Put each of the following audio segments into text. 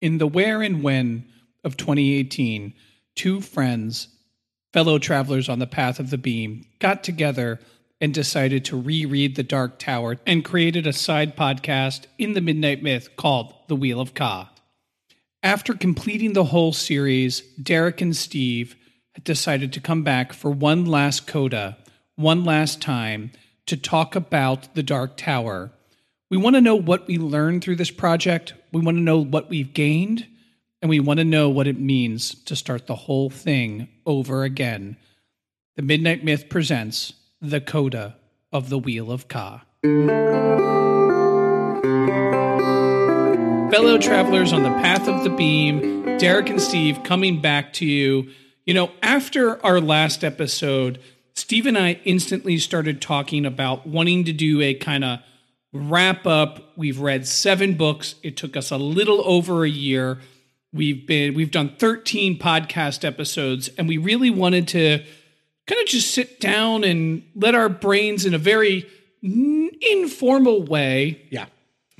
In the where and when of 2018, two friends, fellow travelers on the path of the beam, got together and decided to reread The Dark Tower and created a side podcast in the Midnight Myth called The Wheel of Ka. After completing the whole series, Derek and Steve had decided to come back for one last coda, one last time, to talk about The Dark Tower. We want to know what we learned through this project, we want to know what we've gained, and we want to know what it means to start the whole thing over again. The Midnight Myth presents The Coda of the Wheel of Ka. Fellow travelers on the path of the beam, Derek and Steve coming back to you. You know, after our last episode, Steve and I instantly started talking about wanting to do a kind of wrap up. We've read seven books. It took us a little over a year. We've been we've done 13 podcast episodes and we really wanted to kind of just sit down and let our brains in a very n- informal way Yeah.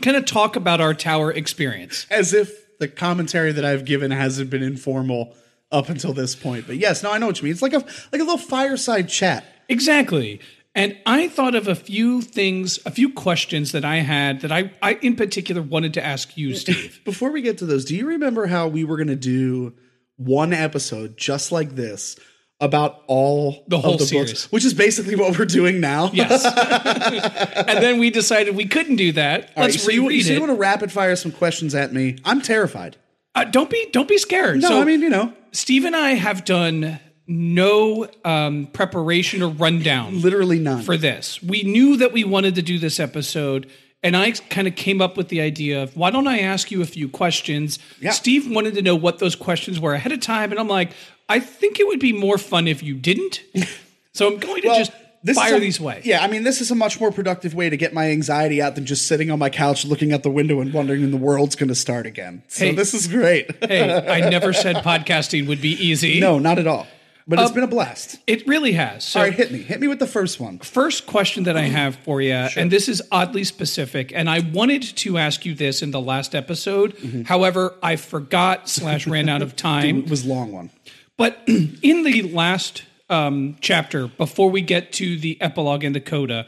kind of talk about our tower experience. As if the commentary that I've given hasn't been informal up until this point. But yes, no, I know what you mean. It's like a like a little fireside chat. Exactly. And I thought of a few things, a few questions that I had that I, I in particular wanted to ask you, Steve. Before we get to those, do you remember how we were going to do one episode just like this about all The whole the series. books, which is basically what we're doing now? Yes. and then we decided we couldn't do that. All right, Let's so you, reread so you want to rapid fire some questions at me? I'm terrified. uh, don't be don't be scared. No, so I mean, you know, Steve and I have done no um, preparation or rundown literally none. for this. We knew that we wanted to do this episode, and I kind of came up with the idea of why don't I ask you a few questions? Yeah. Steve wanted to know what those questions were ahead of time, and I'm like, I think it would be more fun if you didn't. So I'm going to Well, just this is fire a- these away. Yeah, I mean, this is a much more productive way to get my anxiety out than just sitting on my couch looking out the window and wondering when the world's going to start again. So Hey. this is great. Hey, I never said podcasting would be easy. no, not at all. But it's been a blast. It really has. So all right, hit me. Hit me with the first one. first question that I have for you, and this is oddly specific, and I wanted to ask you this in the last episode. Mm-hmm. However, I forgot slash ran out of time. It was a long one. But in the last um, chapter, before we get to the epilogue and the coda,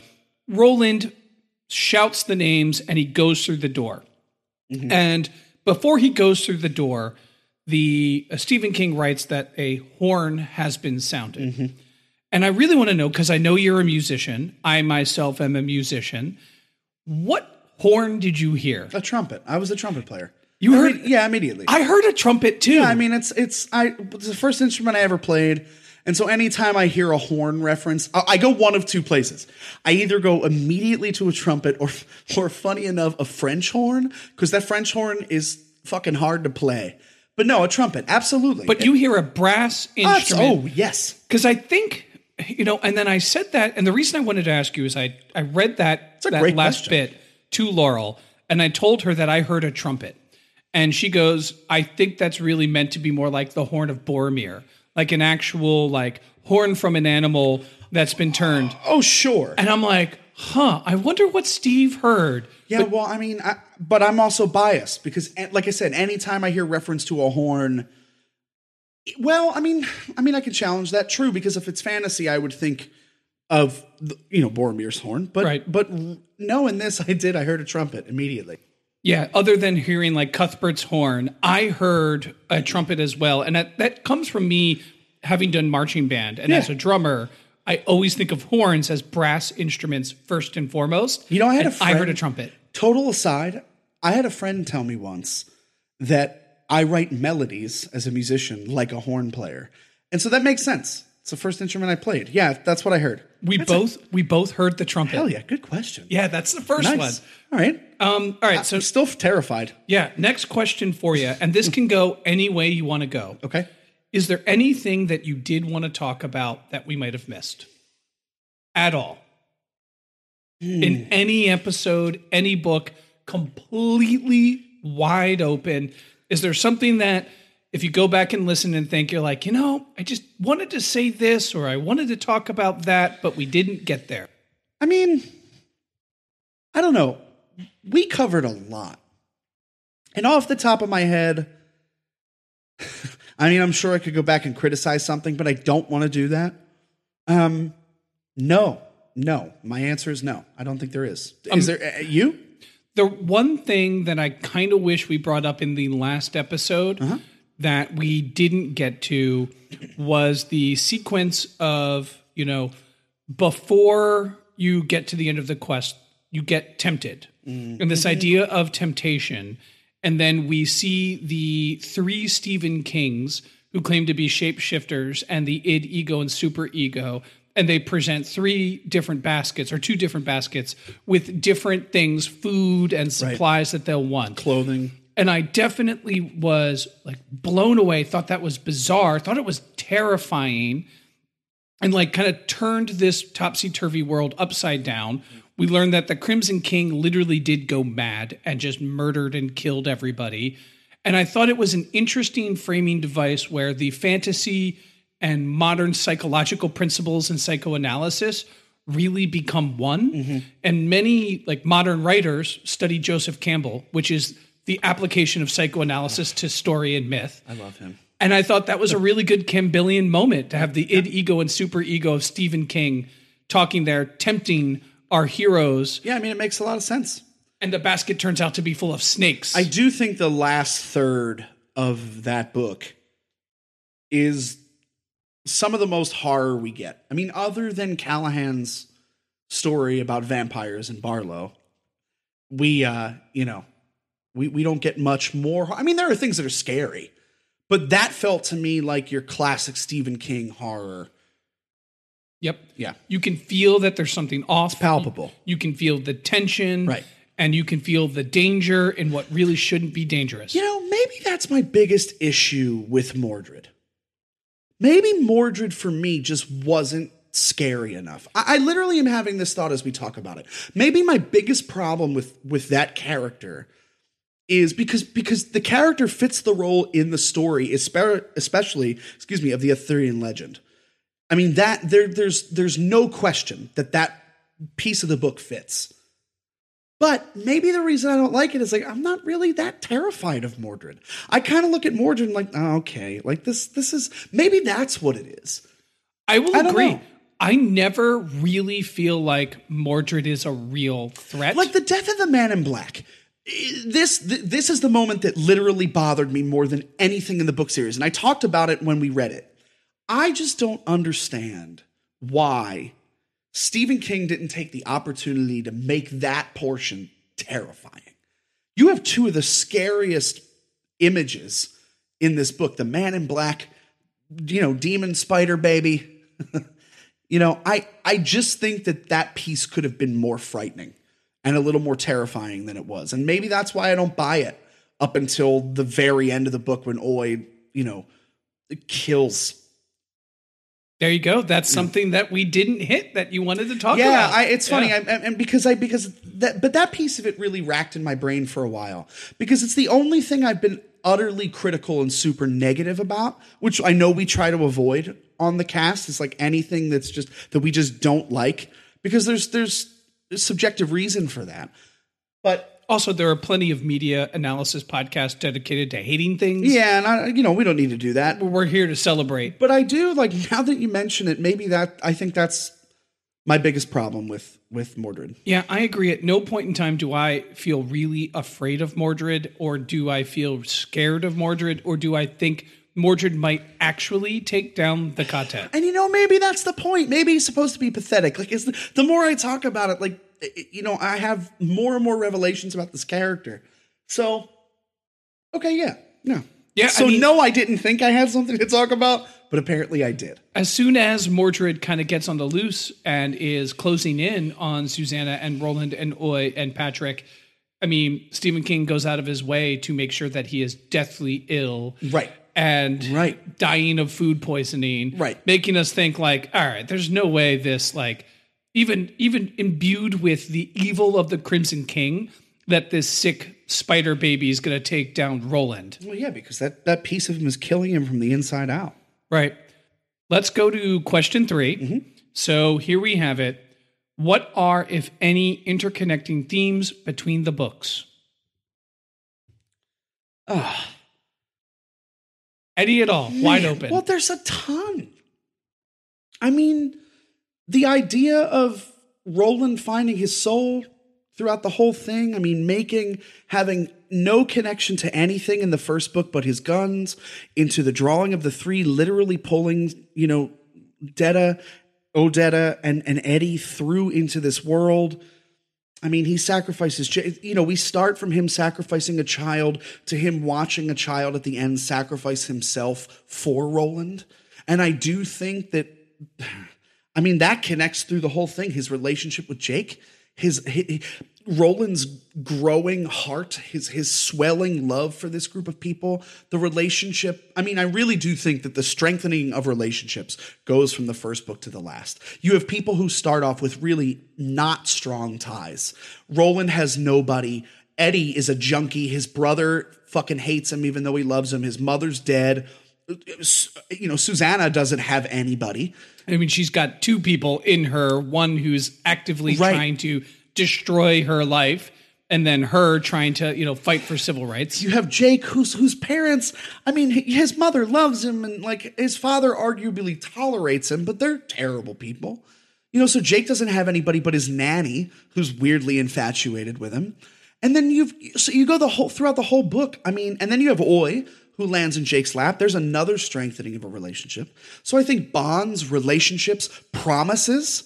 Roland shouts the names and he goes through the door. And before he goes through the door, the uh, Stephen King writes that a horn has been sounded. And I really want to know because I know you're a musician. I myself am a musician. What horn did you hear? A trumpet. I was a trumpet player. You heard- Imme- yeah, immediately. I heard a trumpet too. Yeah, I mean, it's it's I it's the first instrument I ever played, and so anytime I hear a horn reference, I, I go one of two places. I either go immediately to a trumpet, or or funny enough, a French horn, because that French horn is fucking hard to play. But no, a trumpet, absolutely. but you hear a brass instrument. oh yes, because I think you know, and then I said that, and the reason I wanted to ask you is I I read that that last question. bit to Laurel, and I told her that I heard a trumpet, and she goes, "I think that's really meant to be more like the horn of Boromir, like an actual like horn from an animal that's been turned." oh sure. And I'm like, "Huh? I wonder what Steve heard." Yeah, well, I mean, I, but I'm also biased because, eh, like I said, anytime I hear reference to a horn, well, I mean, I mean, I can challenge that. True, because if it's fantasy, I would think of the, you know Boromir's horn, but Right. but no, in this I did. I heard a trumpet immediately. Yeah, other than hearing like Cuthbert's horn, I heard a trumpet as well. And that, that comes from me having done marching band. And as a drummer, I always think of horns as brass instruments first and foremost. You know, I had a I heard a trumpet. Total aside, I had a friend tell me once that I write melodies as a musician like a horn player, and so that makes sense. It's the first instrument I played. Yeah, that's what I heard. We both we both heard the trumpet. Hell yeah, good question. Yeah, that's the first nice. one. All right. Um, all right, so I'm still terrified. yeah, next question for you, and this can go any way you want to go. Okay. Is there anything that you did want to talk about that we might have missed at all? Hmm. In any episode, any book, completely wide open. Is there something that if you go back and listen and think, you're like, you know, I just wanted to say this or I wanted to talk about that, but we didn't get there? I mean, I don't know. We covered a lot. And off the top of my head, I mean, I'm sure I could go back and criticize something, but I don't want to do that. Um, no, no. My answer is no. I don't think there is. Is there uh, you? The one thing that I kind of wish we brought up in the last episode that we didn't get to was the sequence of, you know, before you get to the end of the quest, you get tempted. And this idea of temptation. And then we see the three Stephen Kings who claim to be shapeshifters and the id, ego, and super ego. And they present three different baskets or two different baskets with different things, food and supplies that they'll want Clothing. and I definitely was like blown away. Thought that was bizarre. Thought it was terrifying, and like kind of turned this topsy turvy world upside down. We learned that the Crimson King literally did go mad and just murdered and killed everybody. And I thought it was an interesting framing device where the fantasy and modern psychological principles and psychoanalysis really become one. Mm-hmm. And many like modern writers study Joseph Campbell, which is the application of psychoanalysis to story and myth. I love him. And I thought that was a really good Campbellian moment to have the id, ego, and super ego of Stephen King talking there, tempting our heroes. Yeah, I mean, it makes a lot of sense. And the basket turns out to be full of snakes. I do think the last third of that book is some of the most horror we get. I mean, other than Callahan's story about vampires and Barlow, we uh, you know, we we don't get much more. I mean, there are things that are scary, but that felt to me like your classic Stephen King horror. Yep. Yeah. You can feel that there's something off. palpable. You can feel the tension. Right. And you can feel the danger in what really shouldn't be dangerous. You know, maybe that's my biggest issue with Mordred. Maybe Mordred for me just wasn't scary enough. I, I literally am having this thought as we talk about it. Maybe my biggest problem with with that character is because because the character fits the role in the story, espe- especially excuse me of the Arthurian legend. I mean that there there's there's no question that that piece of the book fits. But maybe the reason I don't like it is like I'm not really that terrified of Mordred. I kind of look at Mordred and like, oh, okay, like this this is maybe that's what it is. I will I agree. know. I never really feel like Mordred is a real threat. Like the death of the man in black. Eh, this this is the moment that literally bothered me more than anything in the book series, and I talked about it when we read it. I just don't understand why Stephen King didn't take the opportunity to make that portion terrifying. You have two of the scariest images in this book: the man in black, you know, demon spider baby. you know, I I just think that that piece could have been more frightening and a little more terrifying than it was, and maybe that's why I don't buy it up until the very end of the book when Oy, you know, kills there you go. That's mm. something that we didn't hit that you wanted to talk yeah, about. I, it's funny, Yeah. I, I- and because I because that, but that piece of it really racked in my brain for a while because it's the only thing I've been utterly critical and super negative about, which I know we try to avoid on the cast. Is like anything that's just that we just don't like because there's there's subjective reason for that. But also, there are plenty of media analysis podcasts dedicated to hating things. yeah, and I, you know we don't need to do that. We're here to celebrate. But I do like now that you mention it, maybe that I think that's my biggest problem with with Mordred. Yeah, I agree. At no point in time do I feel really afraid of Mordred, or do I feel scared of Mordred, or do I think Mordred might actually take down the ka-tet. And you know, maybe that's the point. Maybe he's supposed to be pathetic. Like, is the, the more I talk about it, like, you know, I have more and more revelations about this character. So, okay, yeah, no, Yeah, I So mean- no, I didn't think I had something to talk about, but apparently I did. As soon as Mordred kind of gets on the loose and is closing in on Susanna and Roland and Oy and Patrick, I mean, Stephen King goes out of his way to make sure that he is deathly ill. Right. And Right. dying of food poisoning. Right. Making us think like, all right, there's no way this like even even imbued with the evil of the Crimson King that this sick spider baby is gonna take down Roland. Well, yeah, because that, that piece of him is killing him from the inside out. Right. Let's go to question 3 So here we have it. What are, if any, interconnecting themes between the books? Ah. Any at all? Wide open. Well, there's a ton. I mean, the idea of Roland finding his soul throughout the whole thing, I mean, making, having no connection to anything in the first book but his guns, into the drawing of the three literally pulling, you know, Detta, Odetta, and, and Eddie through into this world. I mean, he sacrifices, you know, we start from him sacrificing a child to him watching a child at the end sacrifice himself for Roland. And I do think that, I mean, that connects through the whole thing. His relationship with Jake, his, hi Roland's growing heart, his his swelling love for this group of people, the relationship. I mean, I really do think that the strengthening of relationships goes from the first book to the last. You have people who start off with really not strong ties. Roland has nobody. Eddie is a junkie. His brother fucking hates him even though he loves him. His mother's dead. You know, Susanna doesn't have anybody. I mean, she's got two people in her one who's actively Right. trying to destroy her life, and then her trying to, you know, fight for civil rights. you have Jake, whose whose parents, I mean, his mother loves him, and like his father arguably tolerates him, but they're terrible people. You know, so Jake doesn't have anybody but his nanny, who's weirdly infatuated with him. And then you've so you go the whole throughout the whole book. I mean, and then you have Oy, who lands in Jake's lap. There's another strengthening of a relationship. So I think bonds, relationships, promises,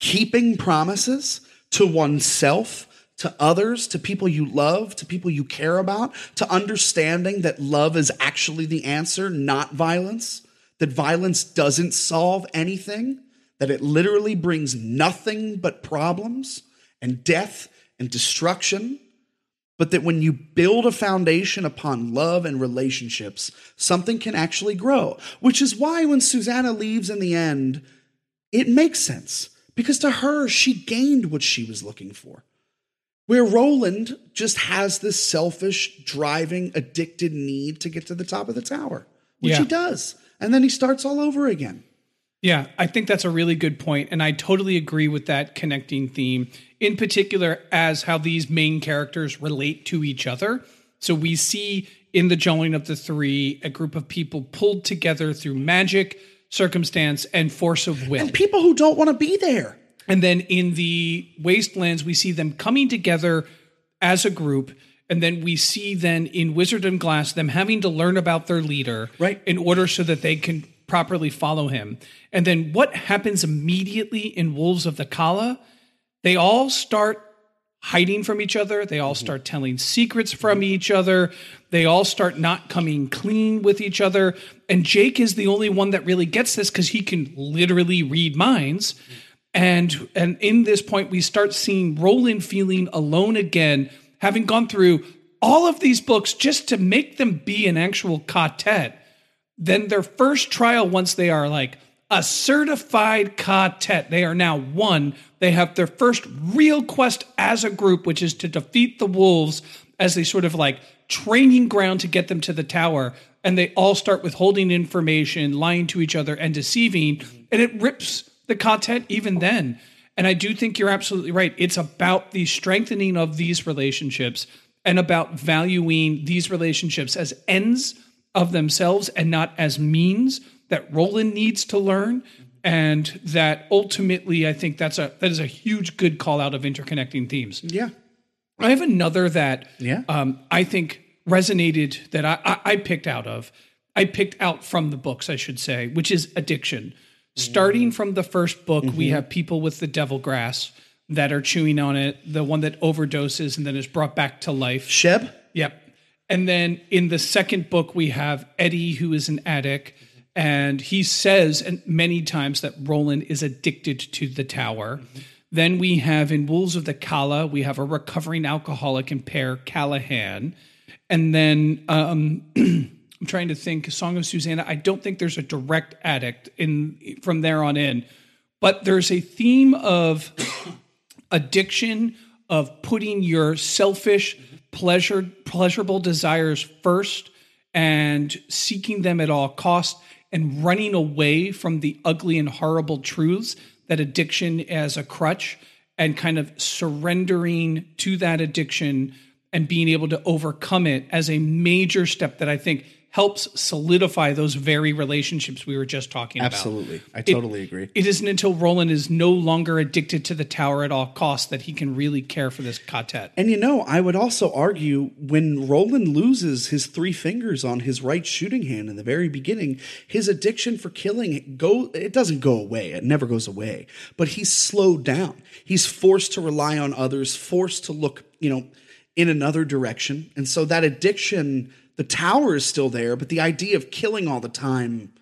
keeping promises to oneself, to others, to people you love, to people you care about, to understanding that love is actually the answer, not violence, that violence doesn't solve anything, that it literally brings nothing but problems and death and destruction. But that when you build a foundation upon love and relationships, something can actually grow. Which is why when Susanna leaves in the end, it makes sense because to her, she gained what she was looking for. Where Roland just has this selfish, driving, addicted need to get to the top of the tower, which Yeah. he does. And then he starts all over again. Yeah, I think that's a really good point, and I totally agree with that connecting theme. In particular, as how these main characters relate to each other. So we see in the joining of the three a group of people pulled together through magic, circumstance, and force of will. And people who don't want to be there. And then in the wastelands, we see them coming together as a group. And then we see then in Wizard and Glass them having to learn about their leader Right. in order so that they can properly follow him. And then what happens immediately in Wolves of the Calla? They all start hiding from each other. They all mm-hmm. start telling secrets from each other. They all start not coming clean with each other. And Jake is the only one that really gets this because he can literally read minds. Mm-hmm. And and in this point, we start seeing Roland feeling alone again, having gone through all of these books just to make them be an actual quartet. Then their first trial, once they are like a certified quartet, they are now one. They have their first real quest as a group, which is to defeat the wolves as they sort of like training ground to get them to the tower. And they all start withholding information, lying to each other, and deceiving. And it rips the quartet even then. And I do think you're absolutely right. It's about the strengthening of these relationships and about valuing these relationships as ends of themselves and not as means that Roland needs to learn. And that ultimately, I think that's a that is a huge good call out of interconnecting themes. Yeah. I have another that Yeah. um, I think resonated that I, I, I picked out of. I picked out from the books, I should say, which is addiction. Starting from the first book, we have people with the devil grass that are chewing on it, the one that overdoses and then is brought back to life. Sheb? Yep. And then in the second book, we have Eddie, who is an addict, And he says and many times that Roland is addicted to the tower. Then we have in Wolves of the Calla, we have a recovering alcoholic in Pere Callahan. And then um, I'm trying to think, Song of Susanna. I don't think there's a direct addict in from there on in, but there's a theme of addiction, of putting your selfish, pleasure, pleasurable desires first and seeking them at all costs and running away from the ugly and horrible truths that addiction as a crutch and kind of surrendering to that addiction and being able to overcome it as a major step that I think helps solidify those very relationships we were just talking Absolutely. about. Absolutely. I totally agree. It isn't until Roland is no longer addicted to the tower at all costs that he can really care for this quartet. And you know, I would also argue when Roland loses his three fingers on his right shooting hand in the very beginning, his addiction for killing go it doesn't go away. It never goes away. But he's slowed down. He's forced to rely on others, forced to look, you know, in another direction. And so that addiction, the tower is still there, but the idea of killing all the time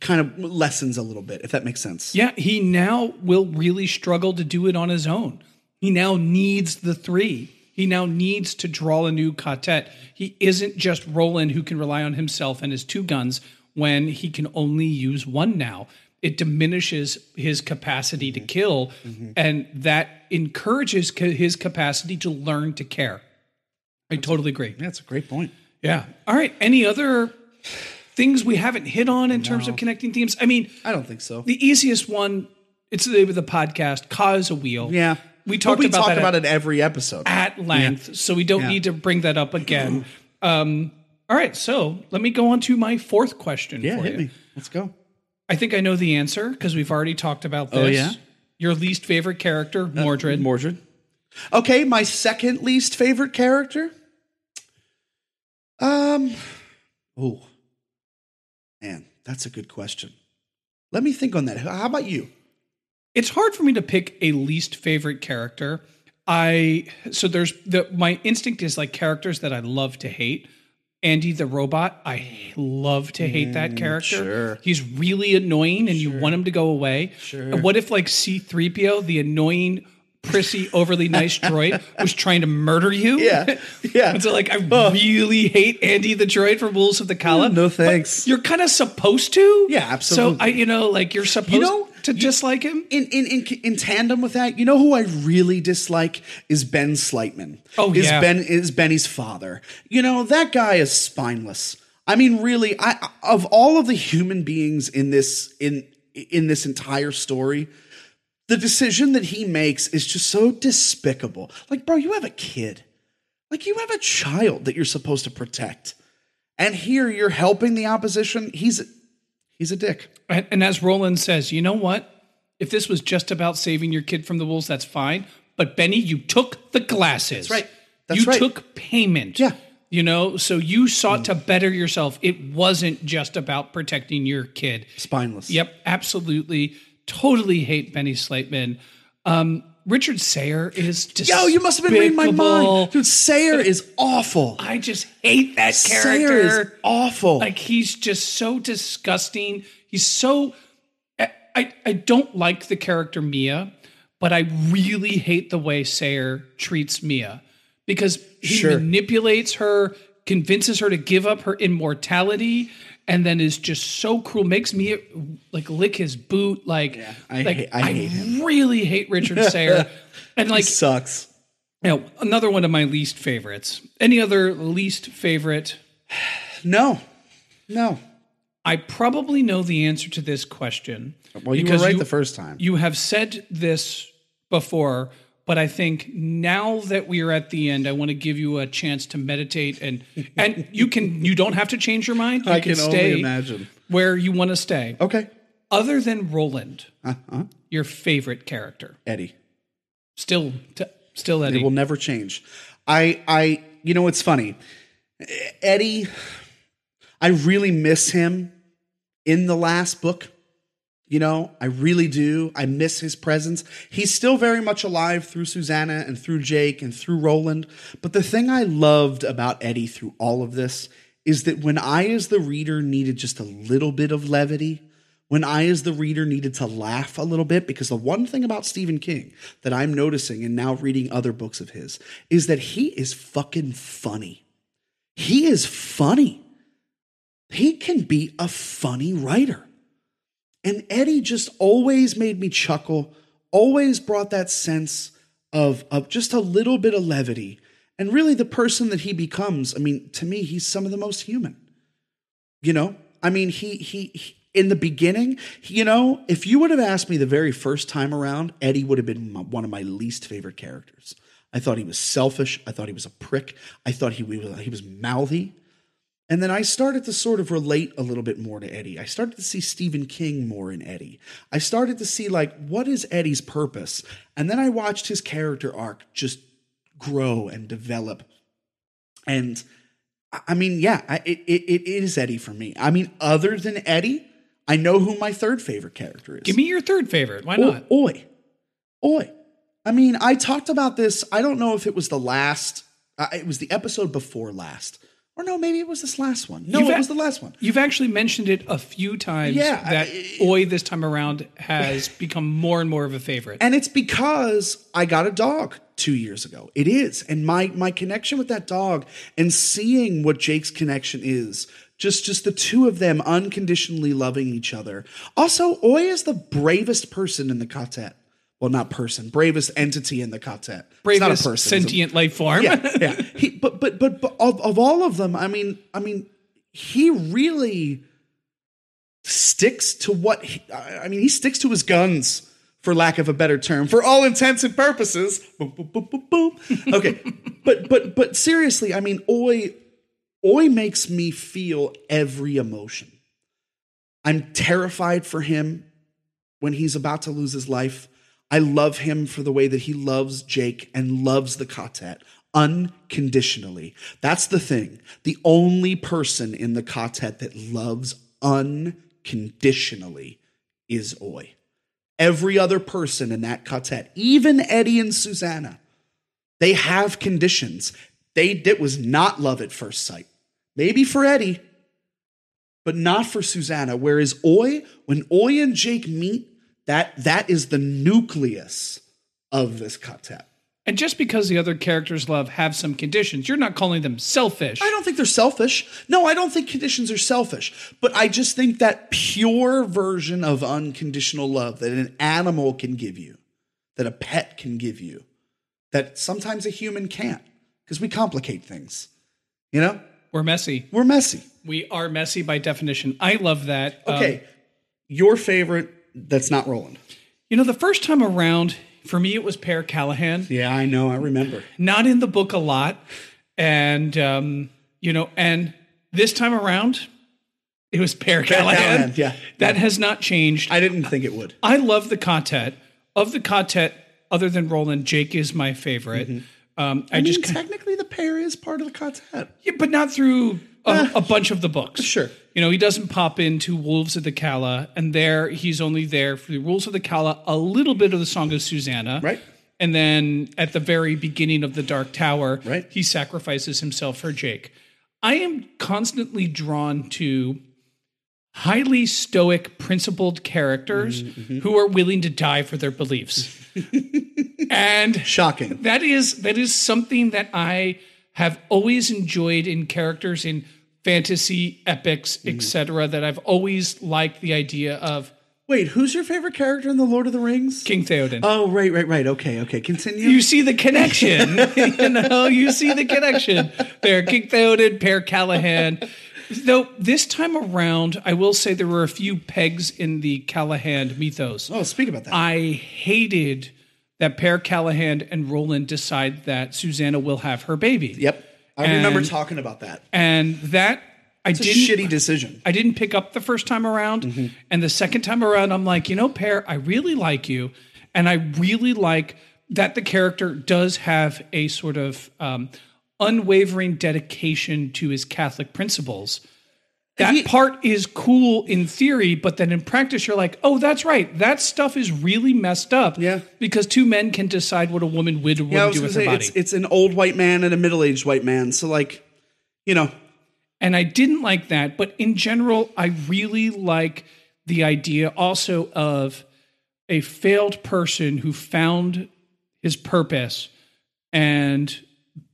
kind of lessens a little bit, if that makes sense. Yeah, he now will really struggle to do it on his own. He now needs the three. He now needs to draw a new quartet. He isn't just Roland who can rely on himself and his two guns when he can only use one now. It diminishes his capacity to mm-hmm. kill, mm-hmm. and that encourages his capacity to learn to care. I totally agree. That's a great point. Yeah. All right. Any other things we haven't hit on in terms of connecting themes? I mean, I don't think so. the easiest one, it's the name of the podcast, Ka's a Wheel. Yeah. We talked we about talk that about at, it every episode. at length, so we don't Yeah. need to bring that up again. um, all right, so let me go on to my fourth question yeah, for hit you. me. Let's go. I think I know the answer because we've already talked about this. Oh, yeah? Uh, Your least favorite character, Mordred. Mordred. Okay, my second least favorite character. Um, oh, man, that's a good question. Let me think on that. How about you? it's hard for me to pick a least favorite character. I so there's the my instinct is like characters that I love to hate. Andy the robot, I love to hate that character. Mm, sure. He's really annoying and you want him to go away. Sure. What if like C3PO, the annoying prissy overly nice droid was trying to murder you? Yeah, yeah. And so like I oh. really hate Andy the droid from Wolves of the oh, Calla. No but thanks. You're kind of supposed to. Yeah, absolutely. So I you know like you're supposed know, to dislike him. In, in in in tandem with that, you know who I really dislike is Ben Slightman. Oh, is yeah. Ben is Benny's father. You know that guy is spineless. I mean, really, I of all of the human beings in this in in this entire story, the decision that he makes is just so despicable. Like, bro, you have a kid. Like, you have a child that you're supposed to protect. And here you're helping the opposition. He's he's a dick. And, and as Roland says, you know what? If this was just about saving your kid from the wolves, that's fine. But Benny, you took the glasses. That's right. That's you right. took payment. Yeah. You know, so you sought mm. to better yourself. It wasn't just about protecting your kid. Spineless. Yep, absolutely. Totally hate Benny Slateman. Um, Richard Sayre is despicable. Yo, you must have been reading my mind. Dude, Sayre is awful. I just hate that character. Sayre is awful. Like he's just so disgusting. He's so I, I I don't like the character Mia, but I really hate the way Sayre treats Mia because he Sure. manipulates her, convinces her to give up her immortality, and then is just so cruel. Makes me like lick his boot. Like, I like hate- I hate him. really hate Richard Sayre. and like sucks. you know, another one of my least favorites. Any other least favorite No, no. I probably know the answer to this question. Well, you were right the first time. You have said this before, but I think now that we are at the end, I want to give you a chance to meditate and and you can you don't have to change your mind. You I can only stay imagine. where you want to stay. Okay, Other than Roland, uh-huh. your favorite character. Eddie. Still t- still Eddie. It will never change. I, I, you know, it's funny. Eddie, I really miss him in the last book. You know, I really do. I miss his presence. He's still very much alive through Susanna and through Jake and through Roland. But the thing I loved about Eddie through all of this is that when I, as the reader, needed just a little bit of levity, when I, as the reader, needed to laugh a little bit, because the one thing about Stephen King that I'm noticing and now reading other books of his is that he is fucking funny. He is funny. He can be a funny writer. And Eddie just always made me chuckle, always brought that sense of, of just a little bit of levity. And really, the person that he becomes, I mean, to me, he's some of the most human. You know, I mean, he, he, he in the beginning, you know, if you would have asked me the very first time around, Eddie would have been my, one of my least favorite characters. I thought he was selfish. I thought he was a prick. I thought he, was, he was mouthy. And then I started to sort of relate a little bit more to Eddie. I started to see Stephen King more in Eddie. I started to see, like, what is Eddie's purpose? And then I watched his character arc just grow and develop. And I mean, yeah, it, it, it is Eddie for me. I mean, other than Eddie, I know who my third favorite character is. Give me your third favorite. Why not? Oy. Oy. I mean, I talked about this. I don't know if it was the last, uh, it was the episode before last or no, maybe it was this last one. No, You've it was the last one. You've actually mentioned it a few times Yeah, that I- Oy this time around has become more and more of a favorite. And it's because I got a dog two years ago. It is. And my my connection with that dog and seeing what Jake's connection is, just just the two of them unconditionally loving each other. Also, Oy is the bravest person in the quartet. Well, not person, bravest entity in the quartet. It's Bravest not a person. it's a- sentient life form. yeah, yeah. He, but but but but of, of all of them, I mean, I mean, he really sticks to what he, I mean, he sticks to his guns, for lack of a better term, for all intents and purposes. Boom, boom, boom, boom, boom. Okay, but but but seriously, I mean, Oy, Oy makes me feel every emotion. I'm terrified for him when he's about to lose his life. I love him for the way that he loves Jake and loves the quartet unconditionally. That's the thing. The only person in the quartet that loves unconditionally is Oy. Every other person in that quartet, even Eddie and Susanna, they have conditions. They that was not love at first sight. Maybe for Eddie, but not for Susanna. Whereas Oy, when Oy and Jake meet, that that is the nucleus of this quartet. And just because the other characters love have some conditions, you're not calling them selfish. I don't think they're selfish. No, I don't think conditions are selfish. But I just think that pure version of unconditional love that an animal can give you, that a pet can give you, that sometimes a human can't, because we complicate things. You know, We're messy. we're messy. We are messy by definition. I love that. Um, Okay, your favorite that's not Roland. you know, the first time around, for me, it was Pere Callahan. Yeah, I know. I remember. Not in the book a lot. And, um, you know, and this time around, it was Pere Callahan. Callahan, yeah. That has not changed. I didn't think it would. I love the quartet. Of the quartet, other than Roland, Jake is my favorite. Um, I, Mm-hmm. I mean, just, kind technically, the Pere is part of the quartet. yeah, but not through a, a bunch of the books. Sure. You know, he doesn't pop into Wolves of the Calla, and there he's only there for the Rules of the Calla, a little bit of the Song of Susanna. Right. And then at the very beginning of the Dark Tower, Right. he sacrifices himself for Jake. I am constantly drawn to highly stoic, principled characters Mm-hmm, who are willing to die for their beliefs. and Shocking. that is that is something that I have always enjoyed in characters in fantasy epics, Mm-hmm. etc. That I've always liked the idea of Wait, who's your favorite character in the Lord of the Rings? King Theoden. Oh, right, right, right. Okay, okay. Continue. you see the connection, you know. You see the connection there. King Theoden, Pere Callahan. Though this time around, I will say there were a few pegs in the Callahan mythos. oh, speak about that. I hated that Pere Callahan and Roland decide that Susanna will have her baby. yep. I remember talking about that. and that I It's didn't shitty decision. I didn't pick up the first time around, Mm-hmm. and the second time around, I'm like, you know, Pere, I really like you, and I really like that the character does have a sort of um, unwavering dedication to his Catholic principles. That part is cool in theory, but then in practice, you're like, oh, that's right. That stuff is really messed up. Yeah. Because two men can decide what a woman would or wouldn't Yeah, do with her body. it's it's an old white man and a middle aged white man. So like, you know, And I didn't like that. But in general, I really like the idea also of a failed person who found his purpose and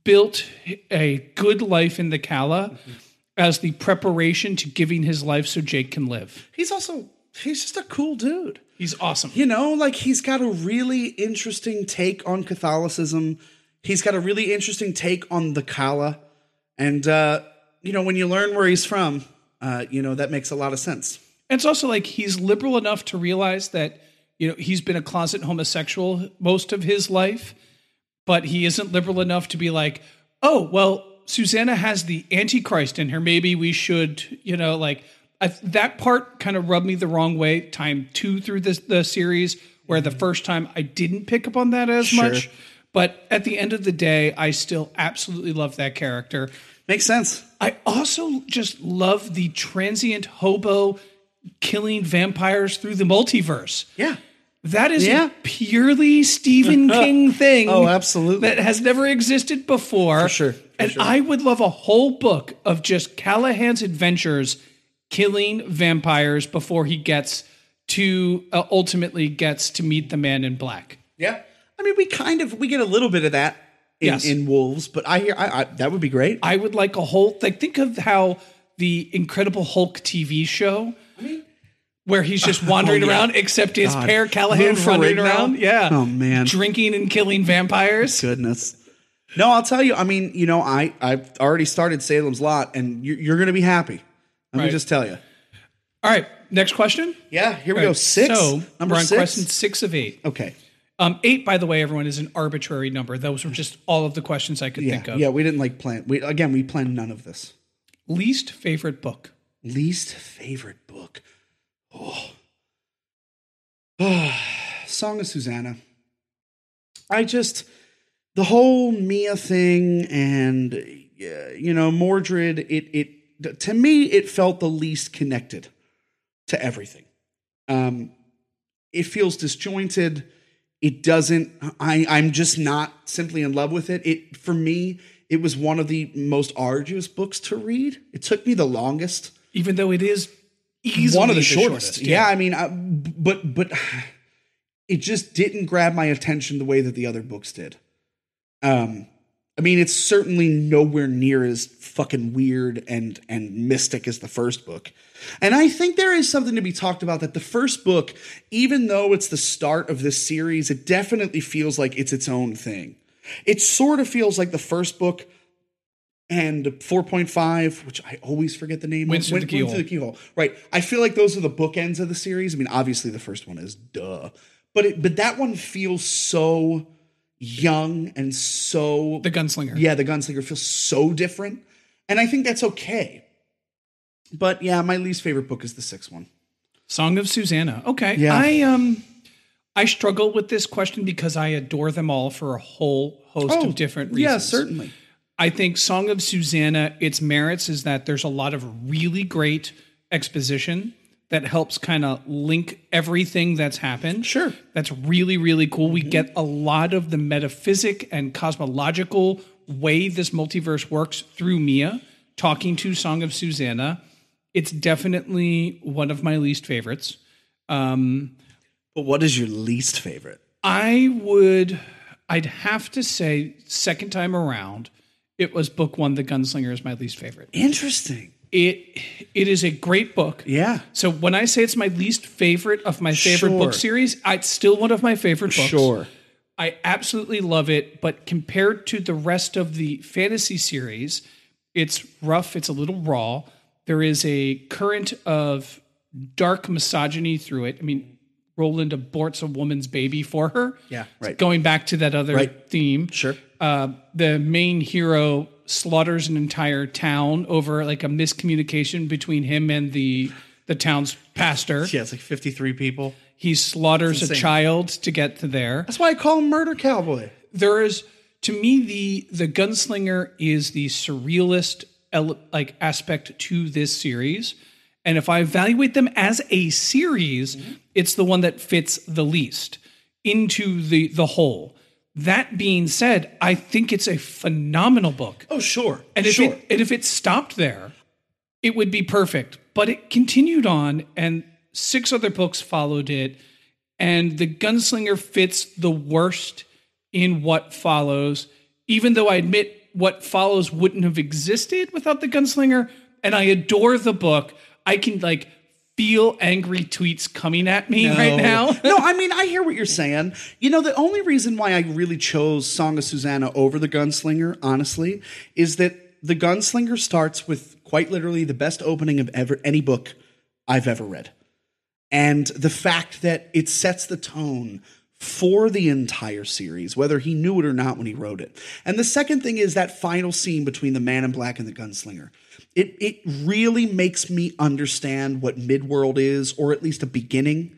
built a good life in the Calla mm-hmm. As the preparation to giving his life so Jake can live. He's also he's just a cool dude. He's awesome. You know, like he's got a really interesting take on Catholicism. He's got a really interesting take on the Calla. And uh, you know, when you learn where he's from, uh, you know, that makes a lot of sense. And it's also like he's liberal enough to realize that, you know, he's been a closet homosexual most of his life, but he isn't liberal enough to be like, oh, well, Susanna has the Antichrist in her. Maybe we should, you know, like I, that part kind of rubbed me the wrong way. Time two through this, the series, where the mm-hmm. first time I didn't pick up on that as Sure. much. But at the end of the day, I still absolutely love that character. Makes sense. I also just love the transient hobo killing vampires through the multiverse. Yeah. That is Yeah. a purely Stephen King thing. Oh, absolutely. That has never existed before. For sure, for and sure. I would love a whole book of just Callahan's adventures killing vampires before he gets to uh, ultimately gets to meet the man in black. Yeah. I mean, we kind of we get a little bit of that in, Yes. in Wolves, but I hear I, I that would be great. I would like a whole like think of how the Incredible Hulk TV show where he's just wandering Oh, yeah. around, except his God. Pere Callahan Lou wandering Ferrigno? around. Yeah. Oh, man. Drinking and killing vampires. Goodness. No, I'll tell you. I mean, you know, I I've already started Salem's Lot, and you're, you're going to be happy. Let me just tell you. All right. Next question. Yeah, here we All go. Six. So number we're on six. question six of eight. Okay. Um, eight, by the way, everyone is an arbitrary number. Those were just all of the questions I could Yeah, think of. yeah. We didn't like plan. We again, we planned none of this. Least favorite book. Least favorite book. Oh. Song of Susanna. I just the whole Mia thing and you know Mordred. It it to me it felt the least connected to everything. Um, it feels disjointed. It doesn't. I I'm just not simply in love with it. It for me. It was one of the most arduous books to read. It took me the longest Even though it is easily one of the, shortest. yeah. Yeah. I mean, I, but but it just didn't grab my attention the way that the other books did. Um, I mean, it's certainly nowhere near as fucking weird and and mystic as the first book. And I think there is something to be talked about that the first book, even though it's the start of this series, it definitely feels like it's its own thing. It sort of feels like the first book and 4.5, which I always forget the name of. Through the Keyhole. The Keyhole. Right. I feel like those are the bookends of the series. I mean, obviously the first one is duh. But it, but that one feels so young and so The Gunslinger. yeah, the gunslinger feels so different. And I think that's okay. But yeah, my least favorite book is the sixth one. Song of Susanna. Okay. Yeah. I um I struggle with this question because I adore them all for a whole host of different reasons. Oh, Yeah, certainly. I think Song of Susanna, its merits is that there's a lot of really great exposition that helps kind of link everything that's happened. Sure. Mm-hmm. That's really, really cool. We get a lot of the metaphysic and cosmological way this multiverse works through Mia talking to Song of Susanna. It's definitely one of my least favorites. Um, But what is your least favorite? I would, I'd have to say, second time around, it was book one. The Gunslinger is my least favorite. Interesting. It it is a great book. Yeah. So when I say it's my least favorite of my favorite Sure. book series, it's still one of my favorite books. Sure. I absolutely love it, but compared to the rest of the fantasy series, it's rough, it's a little raw. There is a current of dark misogyny through it. I mean, Roland aborts a woman's baby for her. Yeah, right. Going back to that other Right. theme. Sure. Uh, the main hero slaughters an entire town over like a miscommunication between him and the the town's pastor. Yeah, it's like 53 people. He slaughters a child to get to there That's why I call him Murder Cowboy. there is to me the the gunslinger is the surrealist ele- like aspect to this series and if i evaluate them as a series mm-hmm. it's the one that fits the least into the the whole that being said i think it's a phenomenal book Oh, sure. and if sure. it and if it stopped there it would be perfect. But it continued on, and six other books followed it. And the gunslinger fits the worst in what follows, even though I admit what follows wouldn't have existed without the gunslinger. And I adore the book. I can like feel angry tweets coming at me right now. no, I mean, I hear what you're saying. You know, the only reason why I really chose Song of Susanna over the Gunslinger, honestly, is that the Gunslinger starts with quite literally the best opening of ever any book I've ever read. And the fact that it sets the tone for the entire series, whether he knew it or not when he wrote it. And the second thing is that final scene between the man in black and the gunslinger. It it really makes me understand what Midworld is, or at least a beginning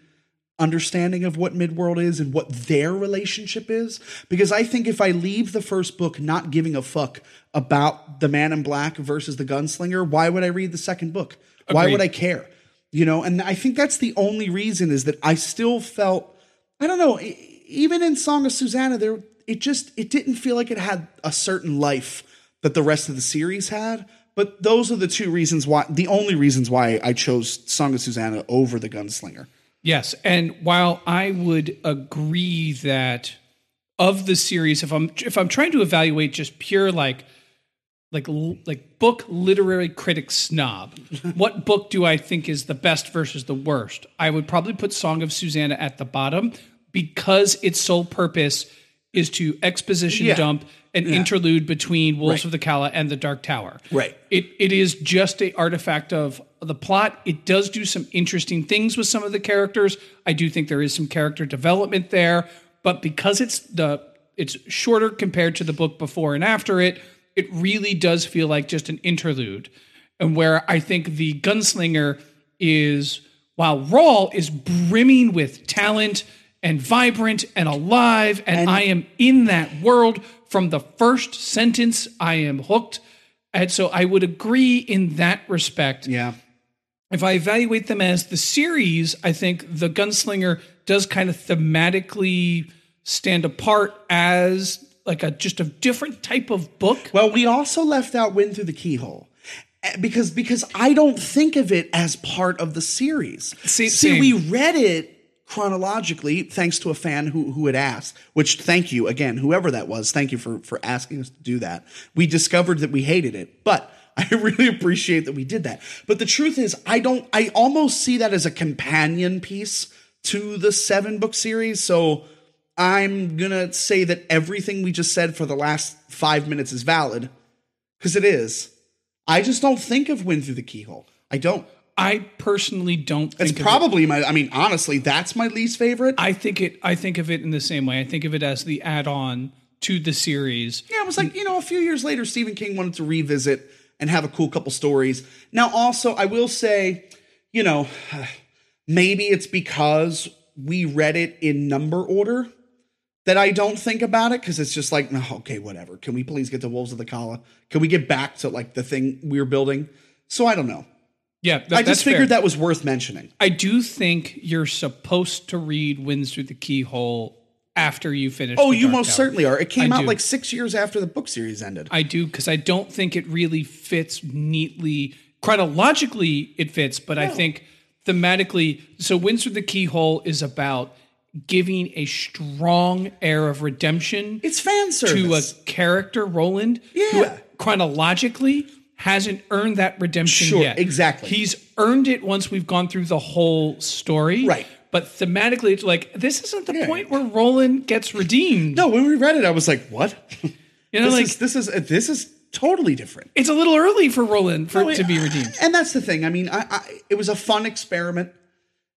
understanding of what Midworld is and what their relationship is. Because I think if I leave the first book not giving a fuck about the man in black versus the gunslinger, why would I read the second book? Why would I care? You know, and I think that's the only reason is that I still felt I don't know, even in Song of Susanna there it just it didn't feel like it had a certain life that the rest of the series had. But those are the two reasons why the only reasons why I chose Song of Susanna over the Gunslinger. Yes, and while I would agree that of the series, if I'm if I'm trying to evaluate just pure like like like book literary critic snob, what book do I think is the best versus the worst? I would probably put Song of Susanna at the bottom because its sole purpose is to exposition Yeah. dump an interlude between Wolves of the Calla and the Dark Tower. Right. It it is just a artifact of the plot. It does do some interesting things with some of the characters. I do think there is some character development there, but because it's the it's shorter compared to the book before and after it, it really does feel like just an interlude. And where I think the gunslinger is while Rawl is brimming with talent and vibrant and alive, and, I am in that world from the first sentence. I am hooked. And so I would agree in that respect. Yeah. If I evaluate them as the series, I think the Gunslinger does kind of thematically stand apart as like a just a different type of book. Well, we also left out Wind Through the Keyhole. Eh, Because because I don't think of it as part of the series. See- See, we read it chronologically thanks to a fan who who had asked. Which thank you again, whoever that was. Thank you for for asking us to do that. We discovered that we hated it, but I really appreciate that we did that. But the truth is, I don't. I almost see that as a companion piece to the seven book series. So I'm gonna say that everything we just said for the last five minutes is valid because it is. I just don't think of Wind Through the Keyhole. I don't. I personally don't think It's of it- probably my. I mean, honestly, that's my least favorite. I think it I think of it in the same way. I think of it as the add-on to the series. yeah, it was like you know, a few years later, Stephen King wanted to revisit and have a cool couple stories. Now, also, I will say, you know, maybe it's because we read it in number order that I don't think about it because it's just like, "Oh, okay, whatever. Can we please get to Wolves of the Calla? Can we get back to like the thing we were building? So I don't know. Yeah, I just figured fair. that was worth mentioning. I do think you're supposed to read Winds Through the Keyhole after you finish. Oh, you Dark most Tower. certainly are. It came I out do. like six years after the book series ended. I do because I don't think it really fits neatly. Chronologically, it fits, but I think thematically. So, Winds Through the Keyhole is about giving a strong air of redemption it's fan service to a character, Roland, who Yeah. chronologically hasn't earned that redemption Sure, yet. exactly. He's earned it once we've gone through the whole story. Right. But thematically, it's like this isn't the Yeah. point where Roland gets redeemed. no, when we read it, I was like, "What? you know, this like is this is this is totally different." it's a little early for Roland for, No, to be redeemed. And that's the thing. I mean, I, I it was a fun experiment.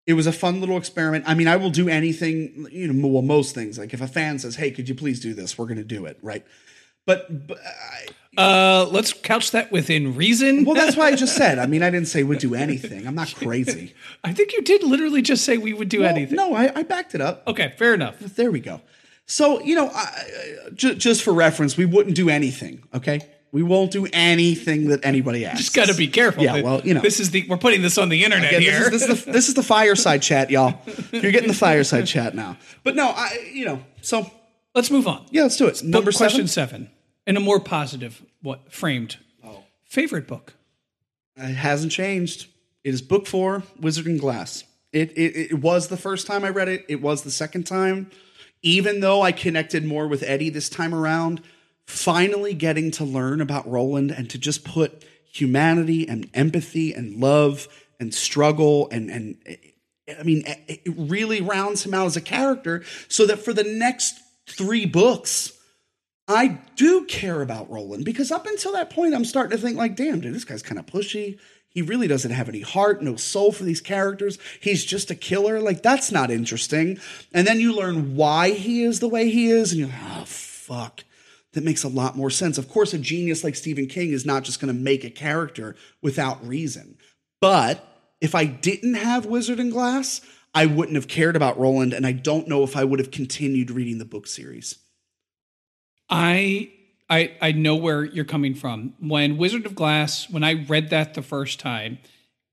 It was a fun little experiment. I mean, I will do anything. You know, well, most things. Like if a fan says, "Hey, could you please do this?" We're going to do it, right? But, but I, Uh, let's couch that within reason. well, that's why I just said. I mean, I didn't say we'd do anything. I'm not crazy. I think you did literally just say we would do Well, anything. No, I, I backed it up. Okay, fair enough. There we go. So, you know, I, j- just for reference, we wouldn't do anything, okay? We won't do anything that anybody asks. Just got to be careful. Yeah, well, you know. this is the we're putting this on the internet Again, here. This is, this, is the, this is the fireside chat, y'all. You're getting the fireside chat now. But no, I, you know, so Let's move on. yeah, let's do it. Number question seven. seven, in a more positive, what framed. Oh. Favorite book. It hasn't changed. It is book four, Wizard and Glass. It, it it was the first time I read it. It was the second time. Even though I connected more with Eddie this time around, finally getting to learn about Roland and to just put humanity and empathy and love and struggle and and I mean it really rounds him out as a character so that for the next 3 books I do care about Roland because up until that point I'm starting to think like damn dude this guy's kind of pushy he really doesn't have any heart, no soul for these characters. He's just a killer. Like, that's not interesting. And then you learn why he is the way he is, and you're like, oh, fuck. That makes a lot more sense. Of course, a genius like Stephen King is not just going to make a character without reason. But if I didn't have Wizard and Glass, I wouldn't have cared about Roland, and I don't know if I would have continued reading the book series. I I I know where you're coming from. When Wizard of Glass, when I read that the first time,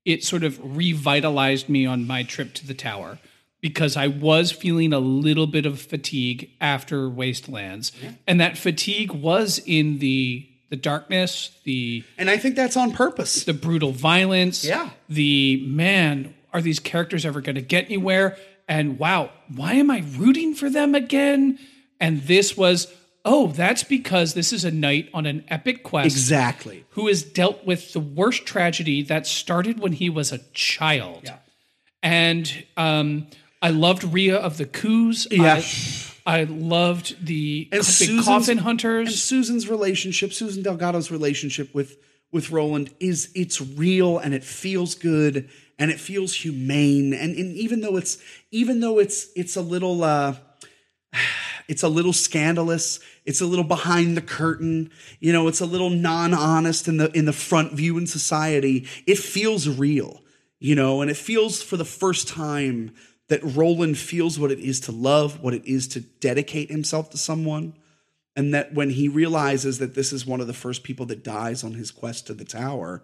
it sort of revitalized me on my trip to the tower because I was feeling a little bit of fatigue after Wastelands. Yeah. And that fatigue was in the the darkness, the And I think that's on purpose. The brutal violence. Yeah. The man, are these characters ever going to get anywhere? And wow, why am I rooting for them again? And this was oh, that's because this is a knight on an epic quest. Exactly. Who has dealt with the worst tragedy that started when he was a child. Yeah. And um, I loved Rhea of the Cöos. Yeah. I, I loved the and big coffin hunters. And Susan's relationship, Susan Delgado's relationship with with Roland is it's real and it feels good and it feels humane. And, and even though it's even though it's it's a little uh it's a little scandalous. It's a little behind the curtain. You know it's a little non-honest in the in the front view in society. It feels real you know and it feels for the first time that roland feels what it is to love what it is to dedicate himself to someone and that when he realizes that this is one of the first people that dies on his quest to the tower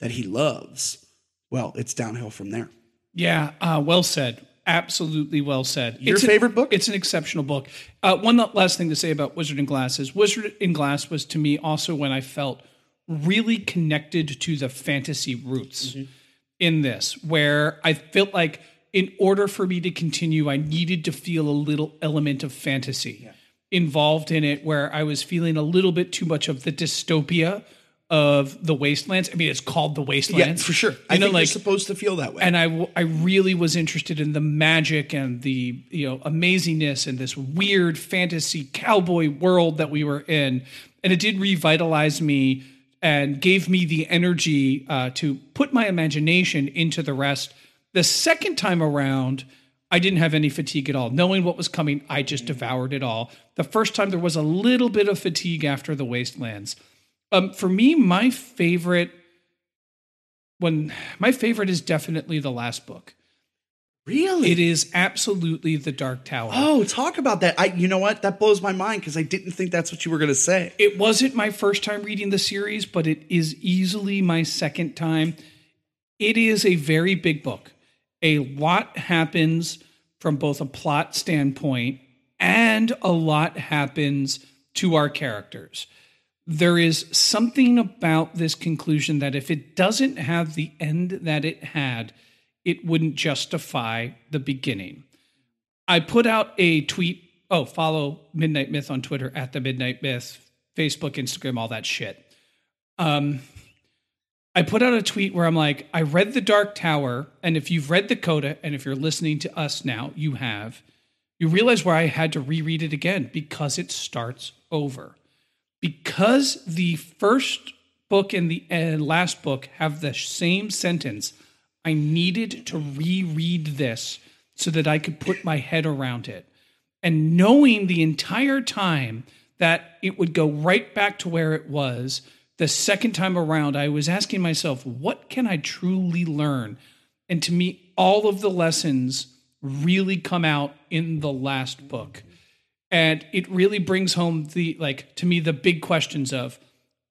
that he loves well it's downhill from there. Yeah uh, well said absolutely well said. Your it's favorite a, book? It's an exceptional book. Uh, one last thing to say about Wizard and Glass is Wizard in Glass was to me also when I felt really connected to the fantasy roots mm-hmm. in this, where I felt like in order for me to continue, I needed to feel a little element of fantasy. Yeah. Involved in it, where I was feeling a little bit too much of the dystopia of the wastelands. I mean, it's called the wastelands yeah, for sure. You I know, think like, you're supposed to feel that way. And I, I really was interested in the magic and the you know amazingness and this weird fantasy cowboy world that we were in, and it did revitalize me and gave me the energy uh, to put my imagination into the rest. The second time around. I didn't have any fatigue at all. Knowing what was coming, I just devoured it all. The first time there was a little bit of fatigue after the wastelands. Um, for me, my favorite when my favorite is definitely the last book. Really? It is absolutely the Dark Tower. Oh, talk about that. I you know what? That blows my mind because I didn't think that's what you were going to say. It wasn't my first time reading the series, but it is easily my second time. It is a very big book. A lot happens from both a plot standpoint and a lot happens to our characters there is something about this conclusion that if it doesn't have the end that it had, it wouldn't justify the beginning. I put out a tweet. Oh, follow Midnight Myth on Twitter at the Midnight Myth, Facebook, Instagram, all that shit. Um, I put out a tweet where I'm like, I read The Dark Tower, and if you've read the Coda, and if you're listening to us now, you have, you realize where I had to reread it again because it starts over because the first book and the uh, last book have the same sentence, I needed to reread this so that I could put my head around it. And knowing the entire time that it would go right back to where it was, the second time around, I was asking myself, what can I truly learn? And to me, all of the lessons really come out in the last book and it really brings home the like to me the big questions of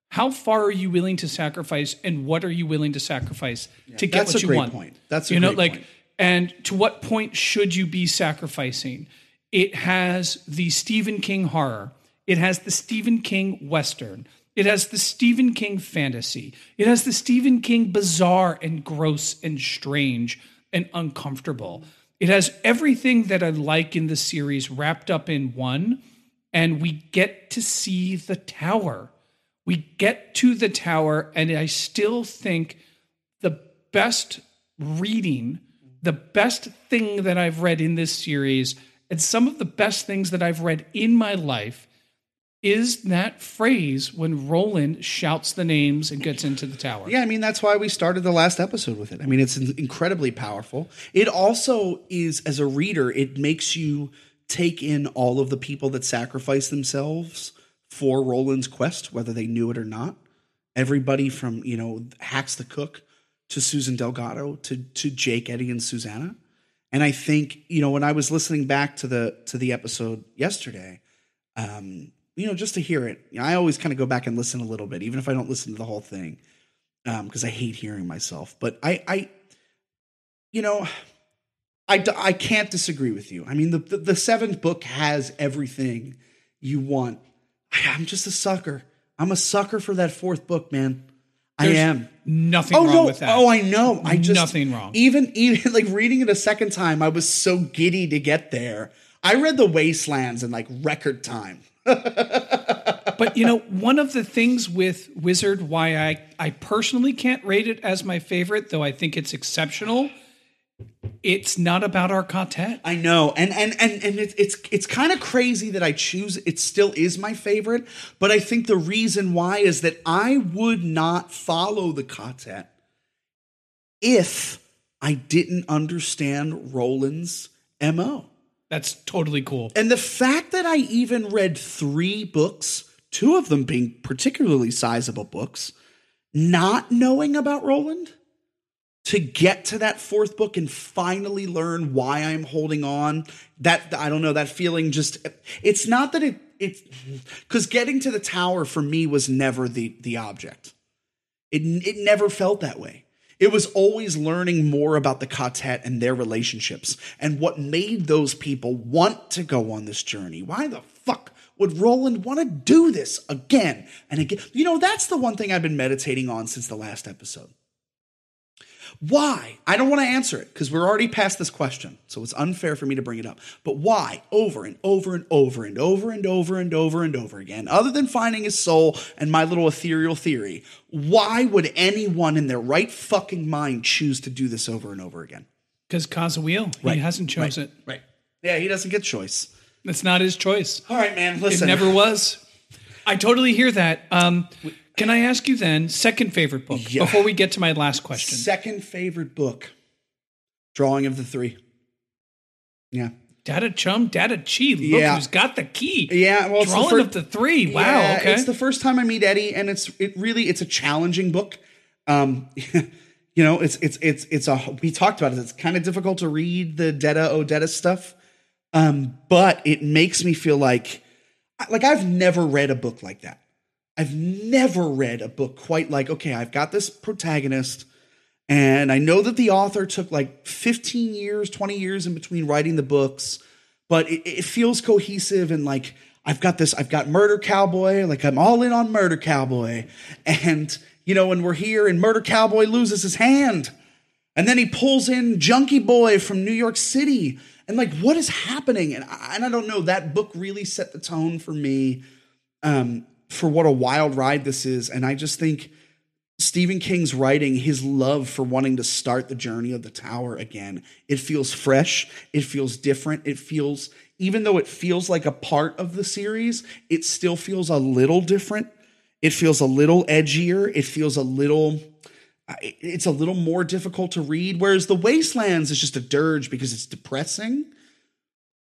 how far are you willing to sacrifice and what are you willing to sacrifice yeah, to get what you want point. that's a you know like point. and to what point should you be sacrificing it has the stephen king horror it has the stephen king western It has the Stephen King fantasy. It has the Stephen King bizarre and gross and strange and uncomfortable. It has everything that I like in the series wrapped up in one. And we get to see the tower. We get to the tower, and I still think the best reading, the best thing that I've read in this series, and some of the best things that I've read in my life is that phrase when Roland shouts the names and gets into the tower. Yeah, I mean that's why we started the last episode with it. I mean it's incredibly powerful. It also is as a reader, it makes you take in all of the people that sacrifice themselves for Roland's quest, whether they knew it or not. Everybody from, you know, Hax the Cook to Susan Delgado to to Jake, Eddie, and Susanna. And I think, you know, when I was listening back to the to the episode yesterday, um, you know, just to hear it, you know, I always kind of go back and listen a little bit, even if I don't listen to the whole thing, because um, I hate hearing myself. But I, I, you know, I, I can't disagree with you. I mean, the, the, the seventh book has everything you want. I, I'm just a sucker. I'm a sucker for that fourth book, man. There's I am. Nothing oh, wrong no. with that. Oh, I know. I just nothing wrong. Even even like reading it a second time, I was so giddy to get there. I read the Wastelands in like record time. but you know, one of the things with Wizard, why I I personally can't rate it as my favorite, though I think it's exceptional. It's not about our quartet. I know, and and and and it's it's it's kind of crazy that I choose. It still is my favorite, but I think the reason why is that I would not follow the quartet if I didn't understand Roland's mo. That's totally cool. And the fact that I even read three books, two of them being particularly sizable books, not knowing about Roland to get to that fourth book and finally learn why I'm holding on. That I don't know, that feeling just it's not that it it's because getting to the tower for me was never the the object. It it never felt that way. It was always learning more about the quartet and their relationships and what made those people want to go on this journey. Why the fuck would Roland want to do this again and again? You know, that's the one thing I've been meditating on since the last episode. Why? I don't want to answer it because we're already past this question. So it's unfair for me to bring it up. But why? Over and over and over and over and over and over and over again, other than finding his soul and my little ethereal theory, why would anyone in their right fucking mind choose to do this over and over again? Because Ka's a Wheel, Right. he hasn't chosen right. it. Right. Yeah, he doesn't get choice. It's not his choice. All right, man. Listen. It never was. I totally hear that. Um, can I ask you then, second favorite book Yeah. before we get to my last question? Second favorite book. Drawing of the three. Yeah. Data Chum, Data Chi. Look Yeah. who's got the key. Yeah, well, it's the Drawing fir- of the three. Wow. Yeah, okay. It's the first time I meet Eddie, and it's it really it's a challenging book. Um, you know, it's it's it's it's a we talked about it. It's kind of difficult to read the Detta Odetta stuff, um, but it makes me feel like like I've never read a book like that. I've never read a book quite like okay, I've got this protagonist. And I know that the author took like 15 years, 20 years in between writing the books, but it, it feels cohesive and like I've got this, I've got Murder Cowboy, like I'm all in on Murder Cowboy. And, you know, when we're here and Murder Cowboy loses his hand, and then he pulls in Junkie Boy from New York City. And like, what is happening? And I, and I don't know, that book really set the tone for me um, for what a wild ride this is. And I just think Stephen King's writing, his love for wanting to start the journey of the tower again, it feels fresh. It feels different. It feels, even though it feels like a part of the series, it still feels a little different. It feels a little edgier. It feels a little. It's a little more difficult to read. Whereas The Wastelands is just a dirge because it's depressing.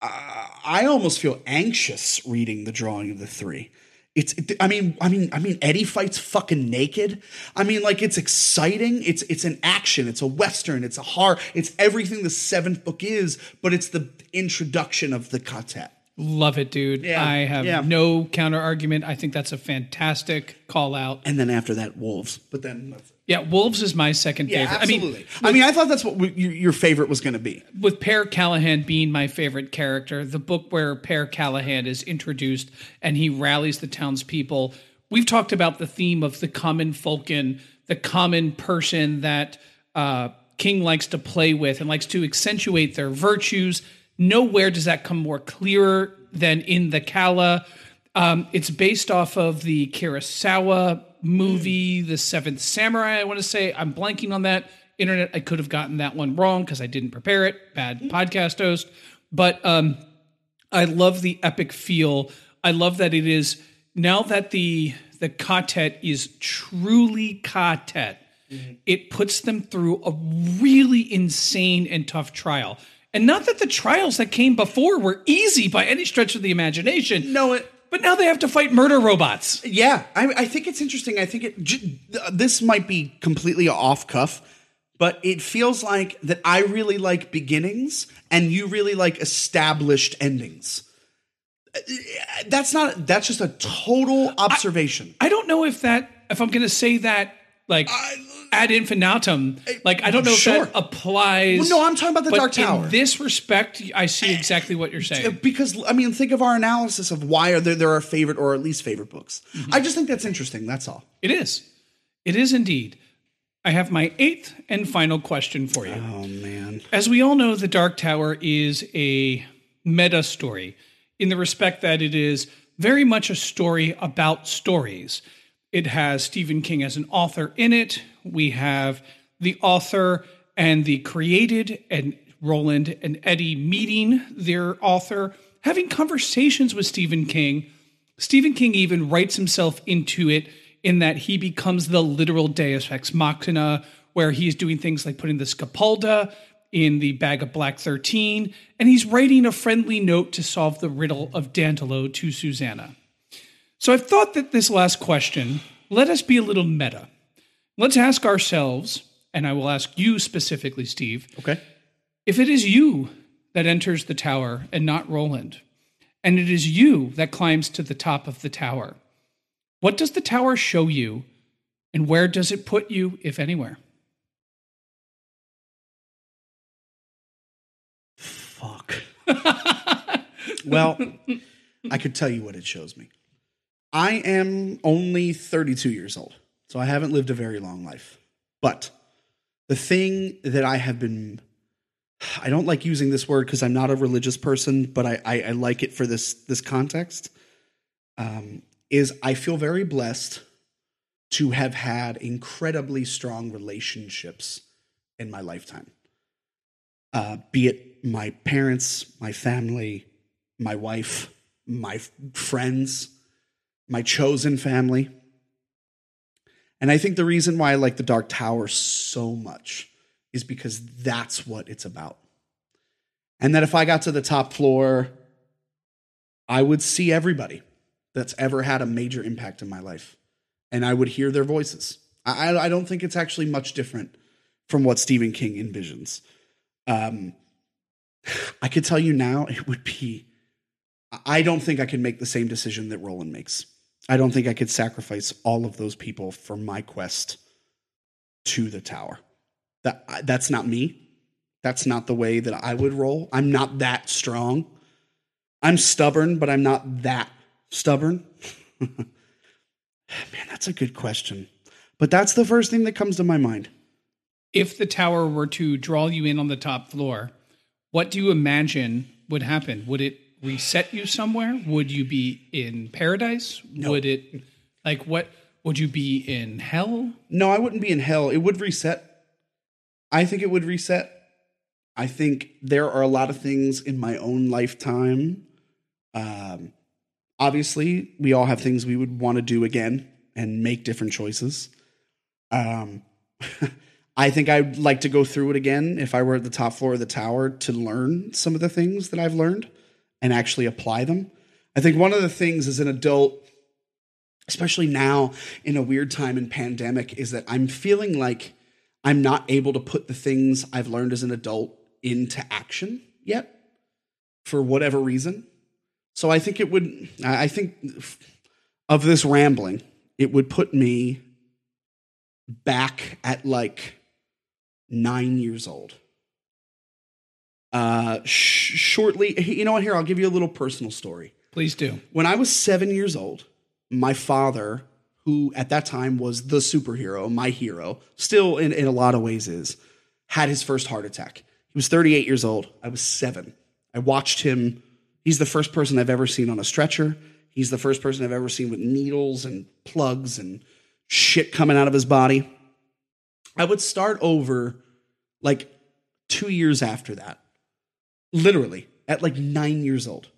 Uh, I almost feel anxious reading the drawing of the three. It's, it- I mean, I mean, I mean, Eddie fights fucking naked. I mean, like it's exciting. It's, it's an action. It's a western. It's a horror. It's everything the seventh book is, but it's the introduction of the quartet. Love it, dude. Yeah, I have yeah. no counter argument. I think that's a fantastic call out. And then after that, wolves. But then, that's. Yeah, Wolves is my second yeah, favorite. absolutely. I mean, I mean, I thought that's what w- your, your favorite was going to be. with Pere Callahan being my favorite character, the book where Pere Callahan is introduced and he rallies the townspeople we've talked about the theme of the common folken, the common person that uh, King likes to play with and likes to accentuate their virtues. Nowhere does that come more clearer than in the Calla. Um, it's based off of the Kurosawa movie, The Seventh Samurai. I want to say I'm blanking on that. Internet, I could have gotten that one wrong because I didn't prepare it. Bad podcast host. But um, I love the epic feel. I love that it is now that the the quartet is truly quartet. It puts them through a really insane and tough trial. And not that the trials that came before were easy by any stretch of the imagination. No, it, But now they have to fight murder robots. Yeah, I, I think it's interesting. I think it. j- This might be completely off cuff, but it feels like that I really like beginnings, and you really like established endings. That's not. That's just a total observation. I don't know if that if I'm going to say that like ad infinitum. Like I don't know Sure. if that applies. Well, no, I'm talking about the Dark Tower. In this respect, I see exactly what you're saying. because I mean, think of our analysis of why are there, there are favorite or at least favorite books. Mm-hmm. I just think that's interesting. That's all. It is. It is indeed. I have my eighth and final question for you. Oh man, As we all know, The Dark Tower is a meta story in the respect that it is very much a story about stories. It has Stephen King as an author in it. We have the author and the created and Roland and Eddie meeting their author, having conversations with Stephen King. Stephen King even writes himself into it in that he becomes the literal deus ex machina, where he's doing things like putting the scöldpadda in the bag of black 13, and he's writing a friendly note to solve the riddle of Dandelo to Susanna. So I've thought that this last question, let us be a little meta. Let's ask ourselves, and I will ask you specifically, Steve, okay. if it is you that enters the tower and not Roland, and it is you that climbs to the top of the tower, what does the tower show you, and where does it put you, if anywhere? Fuck. well, I could tell you what it shows me. I am only 32 years old, so I haven't lived a very long life. But the thing that I have been I don't like using this word because I'm not a religious person, but I, I, I like it for this this context. Um, is I feel very blessed to have had incredibly strong relationships in my lifetime. Uh, be it my parents, my family, my wife, my f- friends, my chosen family. And I think the reason why I like the Dark Tower so much is because that's what it's about. And that if I got to the top floor, I would see everybody that's ever had a major impact in my life. And I would hear their voices. I, I- don't think it's actually much different from what Stephen King envisions. Um, I could tell you now, it would be. I don't think I could make the same decision that Roland makes. I don't think I could sacrifice all of those people for my quest to the tower. That that's not me. That's not the way that I would roll. I'm not that strong. I'm stubborn, but I'm not that stubborn. Man, that's a good question. But that's the first thing that comes to my mind. If the tower were to draw you in on the top floor, what do you imagine would happen? Would it reset you somewhere? Would you be in paradise? Would it like what would you be in hell? No, I wouldn't be in hell. It would reset. I think it would reset. I think there are a lot of things in my own lifetime. Um, obviously, we all have things we would want to do again and make different choices. Um, I think I'd like to go through it again if I were at the top floor of the tower to learn some of the things that I've learned and actually apply them. I think one of the things as an adult, especially now in a weird time in pandemic, is that I'm feeling like I'm not able to put the things I've learned as an adult into action yet for whatever reason. So I think it would, I think of this rambling, it would put me back at like nine years old. Uh, sh- shortly, you know what? Here, I'll give you a little personal story. Please do. When I was seven years old, my father who at that time was the superhero, my hero, still in, in a lot of ways is, had his first heart attack. He was 38 years old. I was seven. I watched him. He's the first person I've ever seen on a stretcher. He's the first person I've ever seen with needles and plugs and shit coming out of his body. I would start over like two years after that, literally at like nine years old.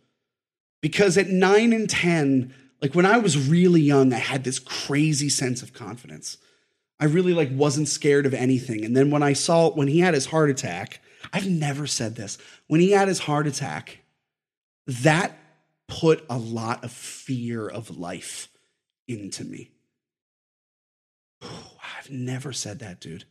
Because at nine and 10, like when I was really young, I had this crazy sense of confidence. I really like wasn't scared of anything. And then when I saw when he had his heart attack, I've never said this. When he had his heart attack, that put a lot of fear of life into me. I've never said that, dude.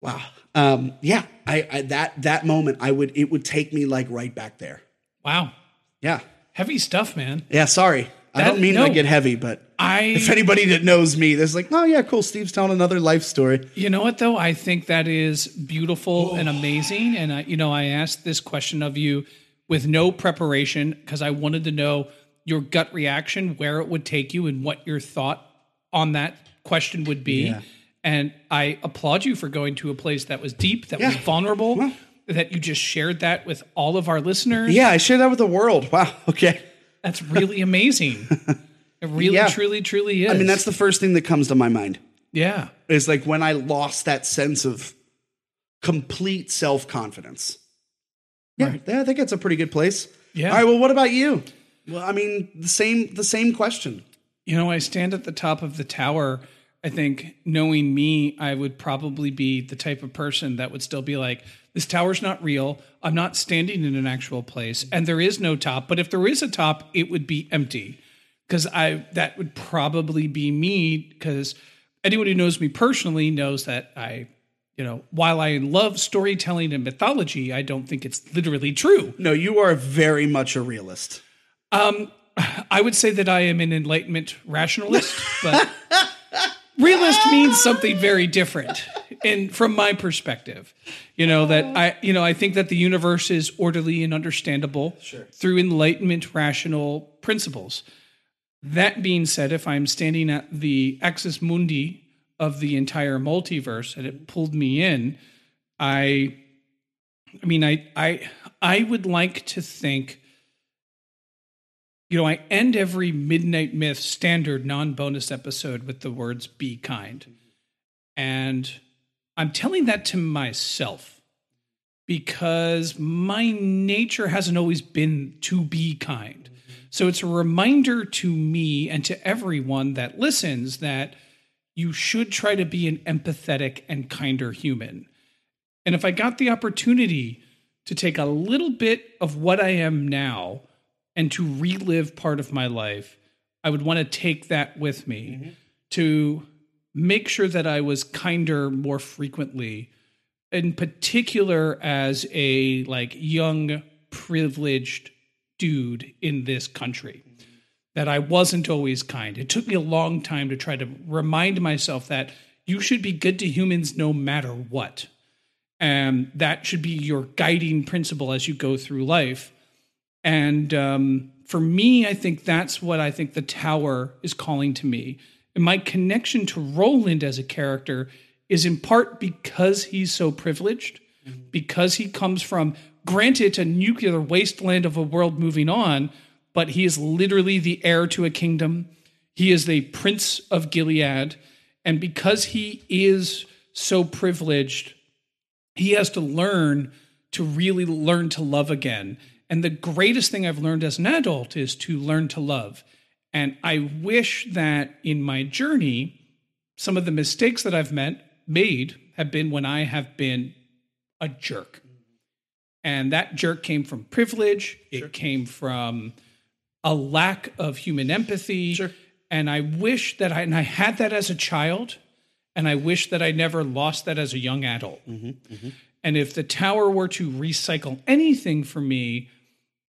Wow. Um, yeah, I, I that that moment I would it would take me like right back there. Wow. Yeah. Heavy stuff, man. Yeah, sorry. I That- don't mean no. to get heavy, but I if anybody that knows me, there's like, oh yeah, cool. Steve's telling another life story. You know what though? I think that is beautiful and amazing. And I, you know, I asked this question of you with no preparation because I wanted to know your gut reaction, where it would take you, and what your thought on that question would be. Yeah. And I applaud you for going to a place that was deep, that was vulnerable, Well- that you just shared that with all of our listeners. Yeah, I share that with the world. Wow. Okay. That's really amazing. It really, Yeah. truly, truly is. I mean, that's the first thing that comes to my mind. yeah. Is like when I lost that sense of complete self confidence. Yeah, Right. yeah, I think it's a pretty good place. Yeah. All right. Well, what about you? Well, I mean, the same the same question. You know, I stand at the top of the tower. I think knowing me, I would probably be the type of person that would still be like, this tower's not real. I'm not standing in an actual place and there is no top. But if there is a top, it would be empty. Because I that would probably be me. Because anyone who knows me personally knows that I, you know, while I love storytelling and mythology, I don't think it's literally true. No, you are very much a realist. Um, I would say that I am an enlightenment rationalist, but realist means something very different. And from my perspective, you know that I, you know, I think that the universe is orderly and understandable through enlightenment rational principles. That being said, if I'm standing at the axis mundi of the entire multiverse and it pulled me in, I, I mean, I, I, I would like to think you know, I end every Midnight Myth standard non bonus episode with the words be kind. And I'm telling that to myself because my nature hasn't always been to be kind. So it's a reminder to me and to everyone that listens that you should try to be an empathetic and kinder human. And if I got the opportunity to take a little bit of what I am now and to relive part of my life, I would want to take that with me mm-hmm. to make sure that I was kinder more frequently, in particular as a like young privileged dude in this country. Mm-hmm. That I wasn't always kind. It took me a long time to try to remind myself that you should be good to humans no matter what. And that should be your guiding principle as you go through life. And um, for me, I think that's what I think the tower is calling to me. And my connection to Roland as a character is in part because he's so privileged, because he comes from, granted, a nuclear wasteland of a world moving on, but he is literally the heir to a kingdom. He is the prince of Gilead. And because he is so privileged, he has to learn to really learn to love again. And the greatest thing I've learned as an adult is to learn to love. And I wish that in my journey, some of the mistakes that I've met, made have been when I have been a jerk. And that jerk came from privilege, it came from a lack of human empathy. Sure. And I wish that I, and I had that as a child, and I wish that I never lost that as a young adult. Mm-hmm. Mm-hmm. And if the tower were to recycle anything for me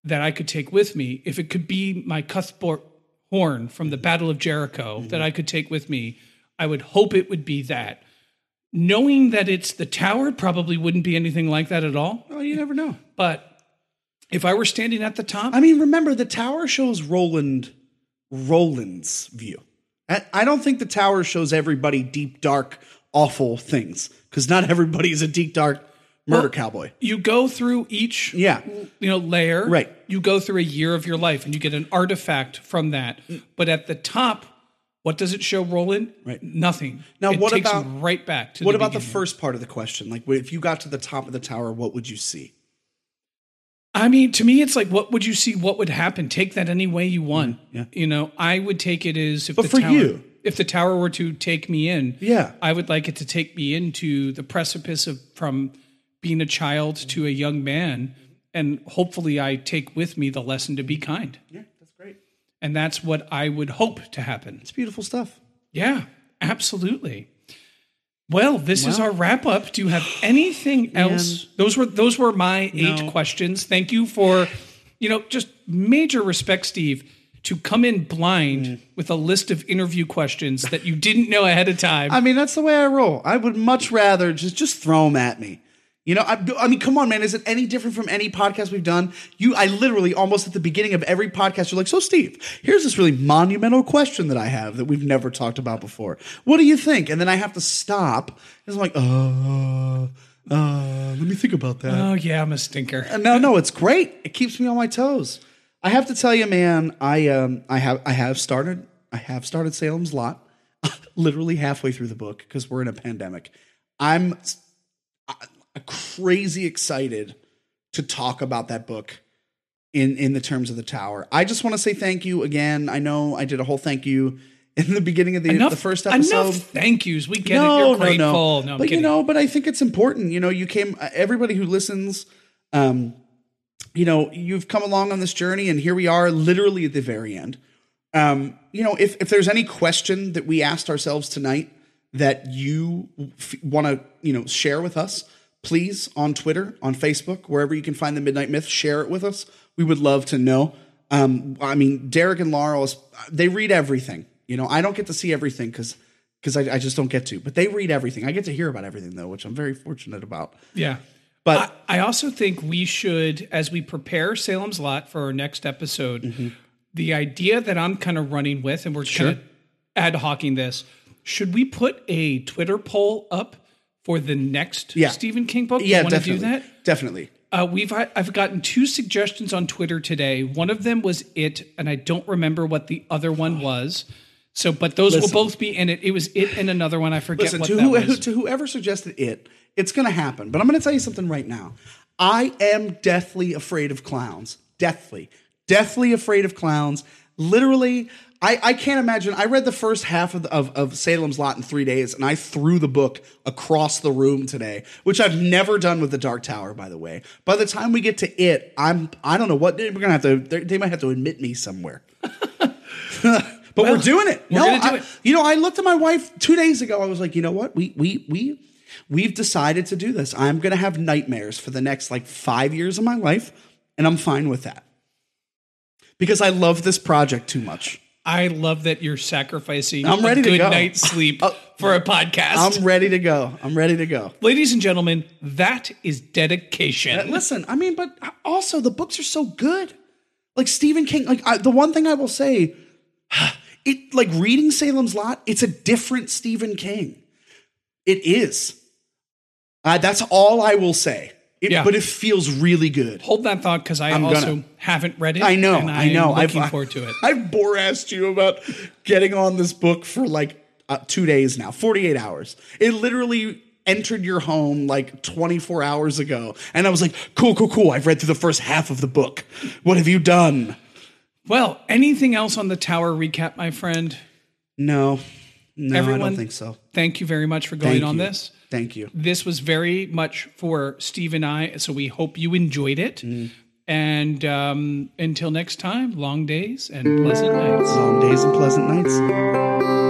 that I could take with me, if it could be my Cuthbert horn from the Battle of Jericho mm-hmm. that I could take with me, I would hope it would be that. Knowing that it's the tower probably wouldn't be anything like that at all. Well, you never know. But if I were standing at the top, I mean, remember the tower shows Roland Roland's view. I don't think the tower shows everybody deep, dark, awful things because not everybody is a deep, dark murder Well, cowboy. You go through each Yeah. you know layer. Right. You go through a year of your life and you get an artifact from that. But at the top, what does it show, Roland? Right. Nothing. Now, it what about- right back to What the about the first part of the question? Like, if you got to the top of the tower, what would you see? I mean, to me, it's like, what would you see? What would happen? Take that any way you want. Mm, yeah. You know, I would take it as if But the for tower, you- if the tower were to take me in, Yeah. I would like it to take me into the precipice of from being a child to a young man, and hopefully, I take with me the lesson to be kind, Yeah, that's great. and that's what I would hope to happen. It's beautiful stuff. Yeah, absolutely. Well, this is our wrap up. Do you have anything else? Those were those were my eight No. questions. Thank you for, you know, just major respect, Steve, to come in blind Mm. with a list of interview questions that you didn't know ahead of time. I mean, that's the way I roll. I would much rather just just throw them at me. You know, I, I mean, come on, man. Is it any different from any podcast we've done? You, I literally almost at the beginning of every podcast, you're like, "So, Steve, here's this really monumental question that I have that we've never talked about before. What do you think?" And then I have to stop. I'm like, "Uh, uh, let me think about that." oh yeah, I'm a stinker. no, no, it's great. It keeps me on my toes. I have to tell you, man, I um I have I have started I have started Salem's Lot literally halfway through the book because we're in a pandemic. I'm I- crazy excited to talk about that book in in the terms of the tower. I just want to say thank you again. I know I did a whole thank you in the beginning of the, enough, the first episode Enough thank yous. We get it. You're grateful. No, I'm but kidding. you know, but I think it's important. You know, you came. Everybody who listens, um, you know, you've come along on this journey, and here we are, literally at the very end. Um, you know, if if there's any question that we asked ourselves tonight that you f- want to, you know, share with us, please on Twitter, on Facebook, wherever you can find the Midnight Myth, share it with us. We would love to know. Um, I mean, Derek and Laurel, is- they read everything. You know, I don't get to see everything because because I, I just don't get to. But they read everything. I get to hear about everything though, which I'm very fortunate about. Yeah. But I, I also think we should, as we prepare Salem's Lot for our next episode, Mm-hmm. the idea that I'm kind of running with, and we're kind of ad hocking this, should we put a Twitter poll up for the next Yeah. Stephen King book? yeah, you want to definitely, do that? definitely. Uh, we've I've gotten two suggestions on Twitter today. One of them was it, and I don't remember what the other one was. So, but those Listen. will both be in it. It was it and another one. I forget Listen what to that who, was. to whoever suggested it, it's going to happen. But I'm going to tell you something right now. I am deathly afraid of clowns. Deathly, deathly afraid of clowns. Literally, I, I can't imagine. I read the first half of, of of Salem's Lot in three days, and I threw the book across the room today, which I've never done with the Dark Tower. By the way, by the time we get to it, I'm I don't know what we're gonna have to. They they might have to admit me somewhere. But we're doing it. we're no, gonna do I- it. You know, I looked at my wife two days ago. I was like, you know what? We we we we've decided to do this. I'm gonna have nightmares for the next like five years of my life, and I'm fine with that. Because I love this project too much. I love that you're sacrificing I'm ready a to good go. night's sleep Uh, for a podcast. I'm ready to go. I'm ready to go. Ladies and gentlemen, that is dedication. Listen, I mean, but also the books are so good. Like Stephen King, like I, the one thing I will say, it like reading Salem's Lot, it's a different Stephen King. It is. Uh, that's all I will say. It, Yeah. But it feels really good. Hold that thought because I I'm also gonna. haven't read it. I know. I know. I'm looking I've, forward to it. I've bore asked you about getting on this book for like uh, two days now, 48 hours. It literally entered your home like 24 hours ago. And I was like, cool, cool, cool. I've read through the first half of the book. What have you done? well, anything else on the tower recap, my friend? No, no, I don't think so. Thank you very much for going on this. Thank you. This was very much for Steve and I, so we hope you enjoyed it. Mm. And um, until next time, long days and pleasant nights. Long days and pleasant nights.